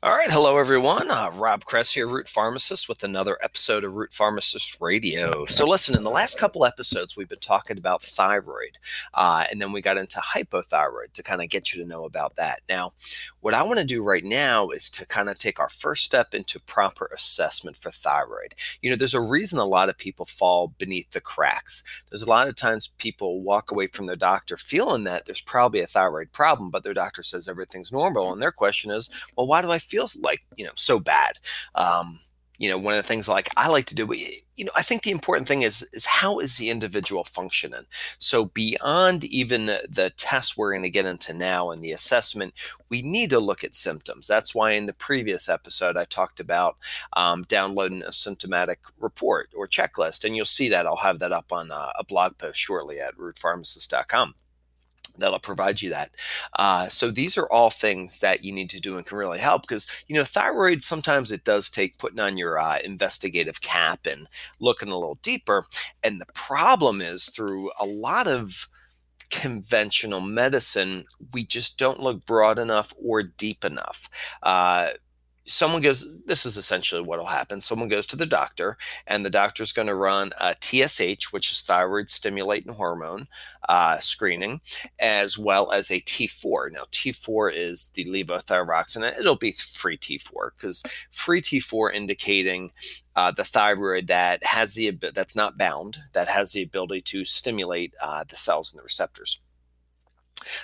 All right, hello everyone. Uh, Rob Kress here, Root Pharmacist, with another episode of Root Pharmacist Radio. So, listen, in the last couple episodes, we've been talking about thyroid, uh, and then we got into hypothyroid to kind of get you to know about that. Now, what I want to do right now is to kind of take our first step into proper assessment for thyroid. You know, there's a reason a lot of people fall beneath the cracks. There's a lot of times people walk away from their doctor feeling that there's probably a thyroid problem, but their doctor says everything's normal, and their question is, well, why do I feels like you know so bad. Um, you know, one of the things like I like to do, you know, I think the important thing is is how is the individual functioning. So beyond even the tests we're going to get into now and the assessment, we need to look at symptoms. That's why in the previous episode I talked about um, downloading a symptomatic report or checklist, and you'll see that I'll have that up on a, a blog post shortly at rootpharmacist.com that'll provide you that. Uh, so these are all things that you need to do and can really help because you know thyroid sometimes it does take putting on your uh, investigative cap and looking a little deeper. And the problem is through a lot of conventional medicine, we just don't look broad enough or deep enough. Uh, someone goes this is essentially what will happen. Someone goes to the doctor and the doctor's going to run a tsh which is thyroid stimulating hormone uh, screening as well as a t4 now t4 is the levothyroxine it'll be free t4 because free t4 indicating uh, the thyroid that has the that's not bound that has the ability to stimulate uh, the cells and the receptors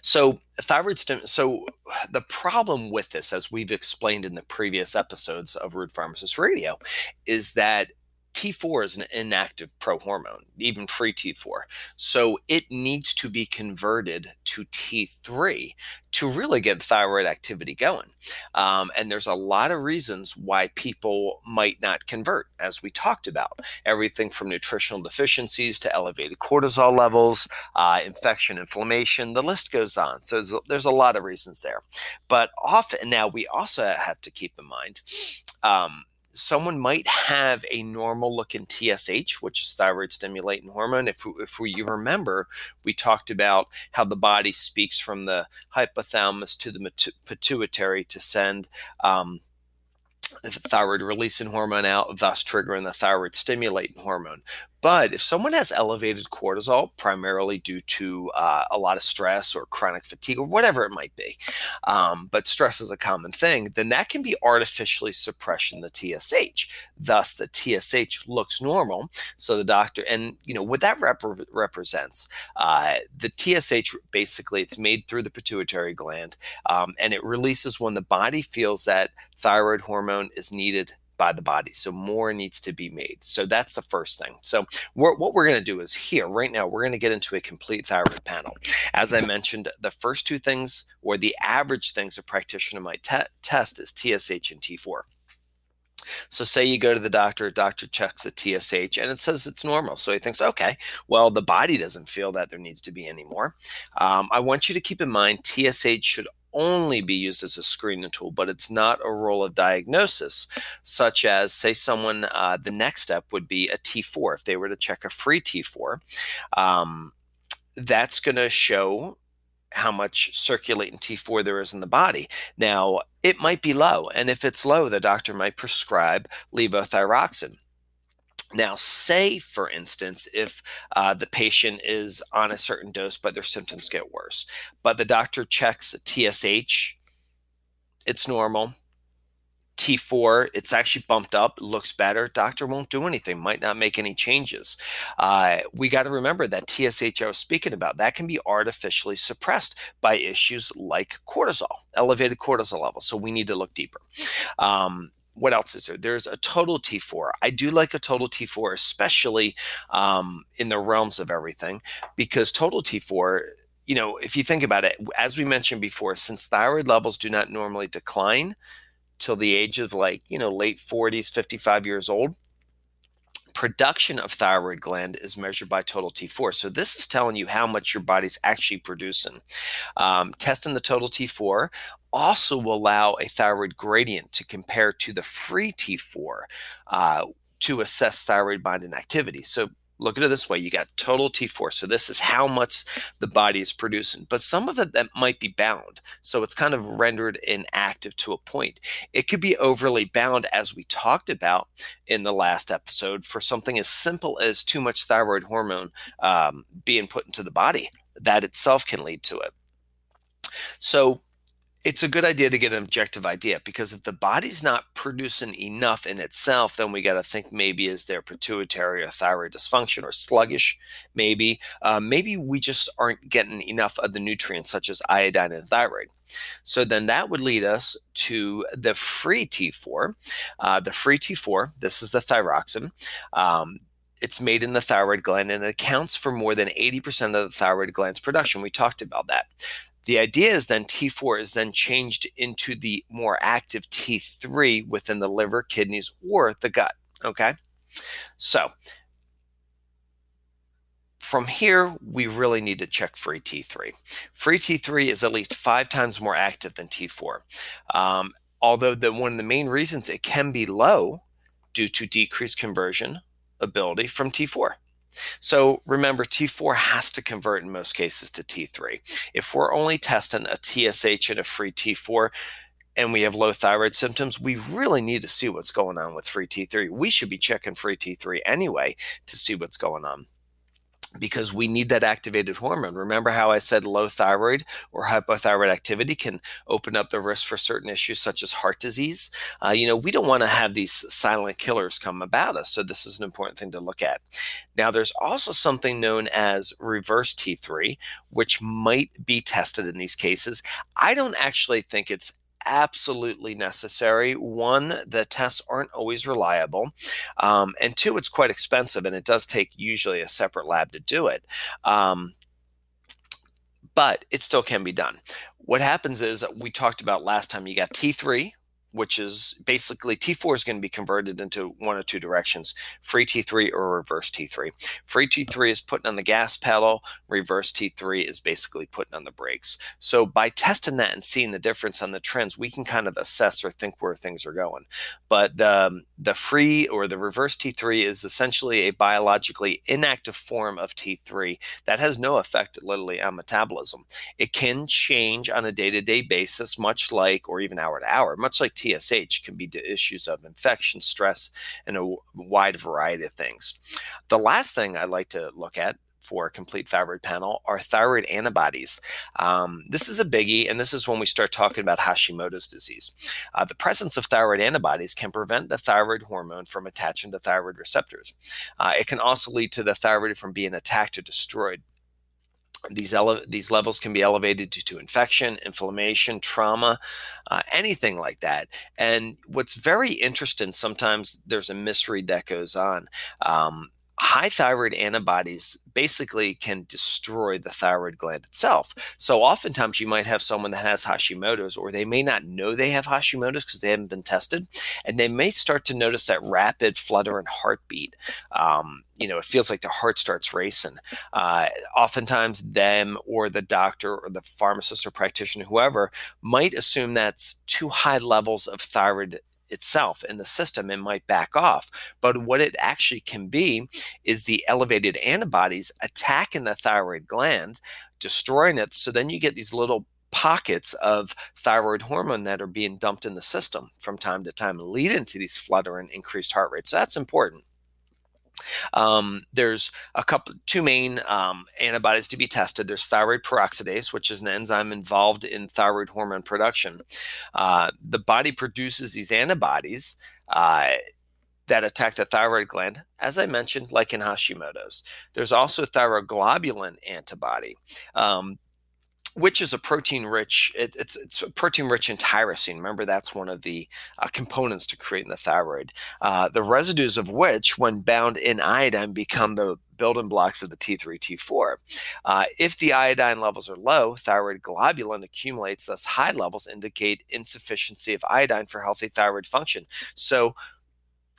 so thyroid stim. So the problem with this, as we've explained in the previous episodes of Root Pharmacist Radio, is that T4 is an inactive prohormone, even free T4. So it needs to be converted to T3 to really get thyroid activity going. Um, and there's a lot of reasons why people might not convert, as we talked about. Everything from nutritional deficiencies to elevated cortisol levels, uh, infection, inflammation, the list goes on. So there's, there's a lot of reasons there. But often, now we also have to keep in mind. Um, someone might have a normal looking TSH, which is thyroid stimulating hormone. If, if we, you remember, we talked about how the body speaks from the hypothalamus to the pituitary to send um, the thyroid releasing hormone out, thus triggering the thyroid stimulating hormone. But if someone has elevated cortisol, primarily due to uh, a lot of stress or chronic fatigue or whatever it might be, um, but stress is a common thing, then that can be artificially suppressing the TSH. Thus, the TSH looks normal. So the doctor, and you know what that rep- represents, uh, the TSH basically it's made through the pituitary gland, um, and it releases when the body feels that thyroid hormone is needed by the body. So more needs to be made. So that's the first thing. So we're, what we're going to do is here right now, we're going to get into a complete thyroid panel. As I mentioned, the first two things or the average things a practitioner might te- test is TSH and T4. So say you go to the doctor, doctor checks the TSH and it says it's normal. So he thinks, okay, well, the body doesn't feel that there needs to be any more. Um, I want you to keep in mind TSH should only be used as a screening tool, but it's not a role of diagnosis, such as, say, someone, uh, the next step would be a T4. If they were to check a free T4, um, that's going to show how much circulating T4 there is in the body. Now, it might be low, and if it's low, the doctor might prescribe levothyroxine. Now, say, for instance, if uh, the patient is on a certain dose, but their symptoms get worse, but the doctor checks TSH, it's normal. T4, it's actually bumped up, looks better. Doctor won't do anything, might not make any changes. Uh, we got to remember that TSH I was speaking about, that can be artificially suppressed by issues like cortisol, elevated cortisol levels. So we need to look deeper. Um, what else is there? There's a total T4. I do like a total T4, especially um, in the realms of everything, because total T4, you know, if you think about it, as we mentioned before, since thyroid levels do not normally decline till the age of like, you know, late 40s, 55 years old, production of thyroid gland is measured by total T4. So this is telling you how much your body's actually producing. Um, testing the total T4 also allow a thyroid gradient to compare to the free T4 uh, to assess thyroid binding activity. So look at it this way you got total T4. So this is how much the body is producing. But some of it that might be bound. So it's kind of rendered inactive to a point. It could be overly bound, as we talked about in the last episode, for something as simple as too much thyroid hormone um, being put into the body. That itself can lead to it. So it's a good idea to get an objective idea because if the body's not producing enough in itself, then we got to think maybe is there pituitary or thyroid dysfunction or sluggish? Maybe, uh, maybe we just aren't getting enough of the nutrients such as iodine and thyroid. So then that would lead us to the free T4. Uh, the free T4, this is the thyroxin. Um, it's made in the thyroid gland and it accounts for more than 80% of the thyroid gland's production. We talked about that. The idea is then T4 is then changed into the more active T3 within the liver, kidneys, or the gut. Okay. So from here, we really need to check free T3. Free T3 is at least five times more active than T4. Um, although the, one of the main reasons it can be low due to decreased conversion ability from T4. So remember, T4 has to convert in most cases to T3. If we're only testing a TSH and a free T4, and we have low thyroid symptoms, we really need to see what's going on with free T3. We should be checking free T3 anyway to see what's going on because we need that activated hormone. Remember how I said low thyroid or hypothyroid activity can open up the risk for certain issues such as heart disease? Uh, you know, we don't want to have these silent killers come about us. So, this is an important thing to look at. Now, there's also something known as reverse T3, which might be tested in these cases. I don't actually think it's absolutely necessary. One, the tests aren't always reliable. Um, and two, it's quite expensive and it does take usually a separate lab to do it. Um, but it still can be done. What happens is we talked about last time you got T3, which is basically T4 is going to be converted into one of two directions free T3 or reverse T3. Free T3 is putting on the gas pedal, reverse T3 is basically putting on the brakes. So by testing that and seeing the difference on the trends, we can kind of assess or think where things are going. But the, the free or the reverse T3 is essentially a biologically inactive form of T3 that has no effect literally on metabolism. It can change on a day to day basis, much like, or even hour to hour, much like TSH can be to issues of infection, stress, and a wide variety of things. The last thing I'd like to look at for a complete thyroid panel are thyroid antibodies. Um, this is a biggie, and this is when we start talking about Hashimoto's disease. Uh, the presence of thyroid antibodies can prevent the thyroid hormone from attaching to thyroid receptors. Uh, it can also lead to the thyroid from being attacked or destroyed these ele- these levels can be elevated due to infection, inflammation, trauma, uh, anything like that. And what's very interesting, sometimes there's a misread that goes on. Um, high thyroid antibodies basically can destroy the thyroid gland itself. So oftentimes you might have someone that has Hashimoto's, or they may not know they have Hashimoto's because they haven't been tested, and they may start to notice that rapid fluttering heartbeat. Um, you know, it feels like their heart starts racing. Uh, oftentimes, them or the doctor or the pharmacist or practitioner, whoever, might assume that's too high levels of thyroid itself in the system and might back off. But mm-hmm. what it actually can be is the elevated antibodies attacking the thyroid gland, destroying it. So then you get these little pockets of thyroid hormone that are being dumped in the system from time to time, leading to these fluttering increased heart rate. So that's important. Um, there's a couple, two main um, antibodies to be tested. There's thyroid peroxidase, which is an enzyme involved in thyroid hormone production. Uh, the body produces these antibodies. Uh, that attack the thyroid gland, as I mentioned, like in Hashimoto's. There's also thyroglobulin antibody. Um, which is a protein rich it, it's it's protein rich in tyrosine. Remember that's one of the uh, components to creating the thyroid uh, the residues of which when bound in iodine become the building blocks of the t3 t4 uh, if the iodine levels are low thyroglobulin accumulates thus high levels indicate insufficiency of iodine for healthy thyroid function. So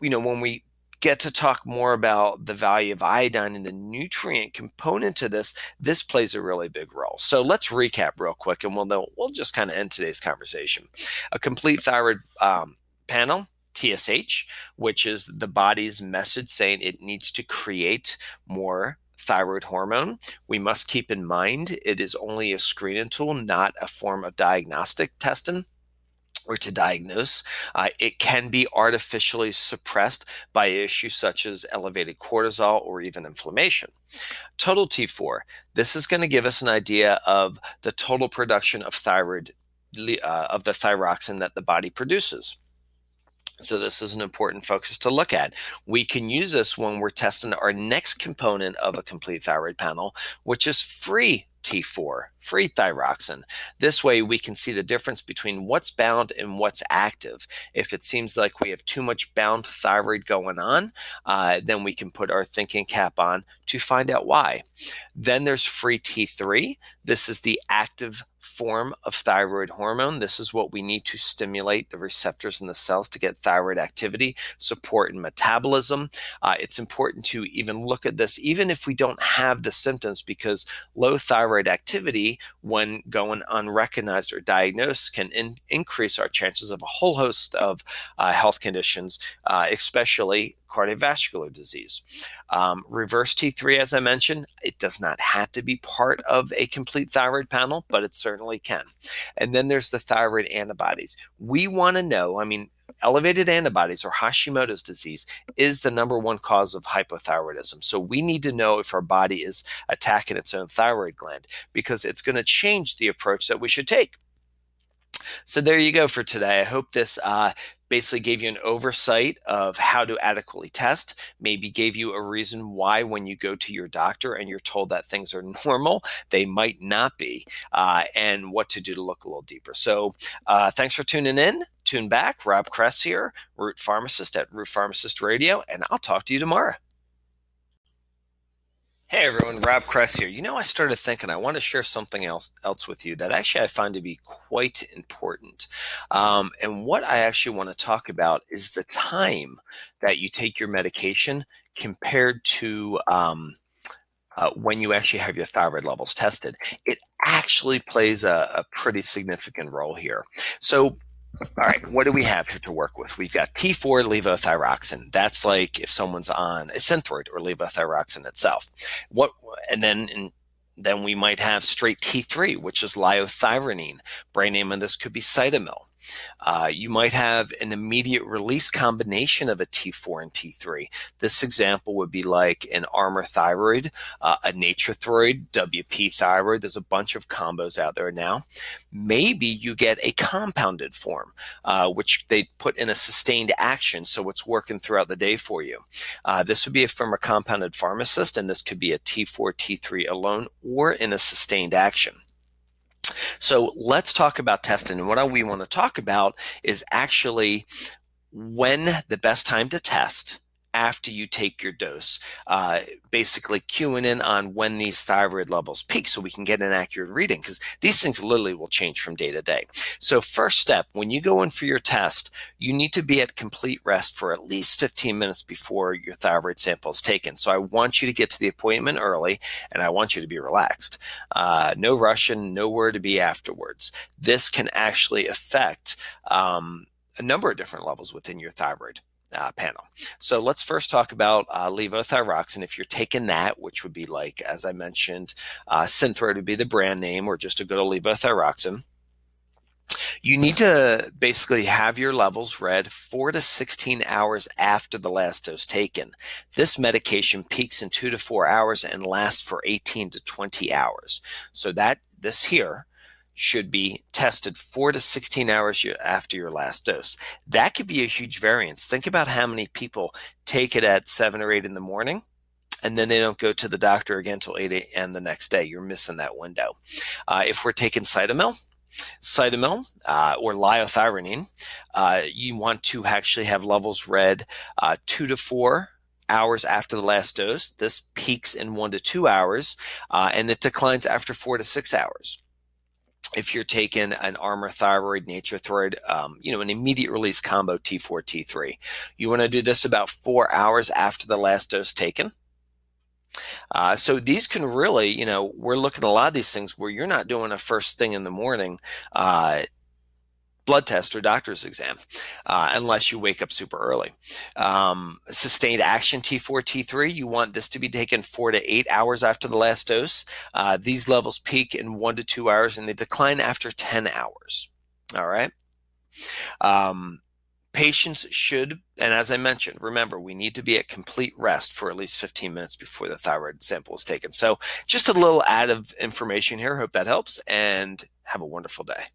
you know when we get to talk more about the value of iodine and the nutrient component to this, this plays a really big role. So let's recap real quick, and we'll we'll just kind of end today's conversation. A complete thyroid um, panel TSH, which is the body's message saying it needs to create more thyroid hormone. We must keep in mind it is only a screening tool, not a form of diagnostic testing or to diagnose. Uh, it can be artificially suppressed by issues such as elevated cortisol or even inflammation. Total T4, this is going to give us an idea of the total production of thyroid, uh, of the thyroxine that the body produces. So this is an important focus to look at. We can use this when we're testing our next component of a complete thyroid panel, which is free T4, free thyroxine. This way we can see the difference between what's bound and what's active. If it seems like we have too much bound thyroid going on, uh, then we can put our thinking cap on to find out why. Then there's free T3. This is the active form of thyroid hormone. This is what we need to stimulate the receptors in the cells to get thyroid activity, support in metabolism. Uh, it's important to even look at this, even if we don't have the symptoms, because low thyroid activity, when going unrecognized or diagnosed, can in- increase our chances of a whole host of uh, health conditions, uh, especially cardiovascular disease. Um, reverse T3, as I mentioned, it does not have to be part of a complete thyroid panel, but it certainly can. And then there's the thyroid antibodies. We want to know, I mean, elevated antibodies or Hashimoto's disease is the number one cause of hypothyroidism. So we need to know if our body is attacking its own thyroid gland because it's going to change the approach that we should take. So there you go for today. I hope this uh, basically gave you an oversight of how to adequately test, maybe gave you a reason why when you go to your doctor and you're told that things are normal, they might not be, uh, and what to do to look a little deeper. So uh, thanks for tuning in. Tune back. Rob Kress here, Root Pharmacist at Root Pharmacist Radio, and I'll talk to you tomorrow. Hey everyone, Rob Kress here. You know, I started thinking I want to share something else else with you that actually I find to be quite important. Um, and what I actually want to talk about is the time that you take your medication compared to um, uh, when you actually have your thyroid levels tested. It actually plays a, a pretty significant role here. So all right, what do we have here to work with? We've got T4 levothyroxine. That's like if someone's on a synthroid or levothyroxine itself. What and then then we might have straight T3, which is liothyronine. Brand name of this could be Cytomel. Uh, you might have an immediate release combination of a T4 and T3. This example would be like an Armour thyroid, uh, a Nature-Throid, WP thyroid. There's a bunch of combos out there now. Maybe you get a compounded form, uh, which they put in a sustained action, so it's working throughout the day for you. Uh, this would be from a compounded pharmacist, and this could be a T4, T3 alone, or in a sustained action. So let's talk about testing. And what we want to talk about is actually when the best time to test after you take your dose, uh, basically cueing in on when these thyroid levels peak so we can get an accurate reading because these things literally will change from day to day. So, first step when you go in for your test, you need to be at complete rest for at least 15 minutes before your thyroid sample is taken. So, I want you to get to the appointment early and I want you to be relaxed. Uh, no rushing, nowhere to be afterwards. This can actually affect um, a number of different levels within your thyroid uh, panel. So let's first talk about uh, levothyroxine. If you're taking that, which would be like, as I mentioned, uh, Synthroid would be the brand name, or just a good old levothyroxine. You need to basically have your levels read four to 16 hours after the last dose taken. This medication peaks in two to four hours and lasts for 18 to 20 hours. So that this here should be tested four to 16 hours after your last dose. That could be a huge variance. Think about how many people take it at seven or eight in the morning and then they don't go to the doctor again until 8 a.m. the next day. You're missing that window. Uh, if we're taking Cytomel, Cytomel uh, or liothyronine, uh, you want to actually have levels read uh, two to four hours after the last dose. This peaks in one to two hours, uh, and it declines after four to six hours if you're taking an Armour thyroid, Nature-Throid, um, you know, an immediate release combo T4, T3, you want to do this about four hours after the last dose taken. Uh, so these can really, you know, we're looking at a lot of these things where you're not doing a first thing in the morning uh, blood test or doctor's exam, uh, unless you wake up super early. Um, sustained action T4, T3, you want this to be taken four to eight hours after the last dose. Uh, these levels peak in one to two hours and they decline after 10 hours. All right. Um, patients should, and as I mentioned, remember, we need to be at complete rest for at least 15 minutes before the thyroid sample is taken. So, just a little add of information here. Hope that helps and have a wonderful day.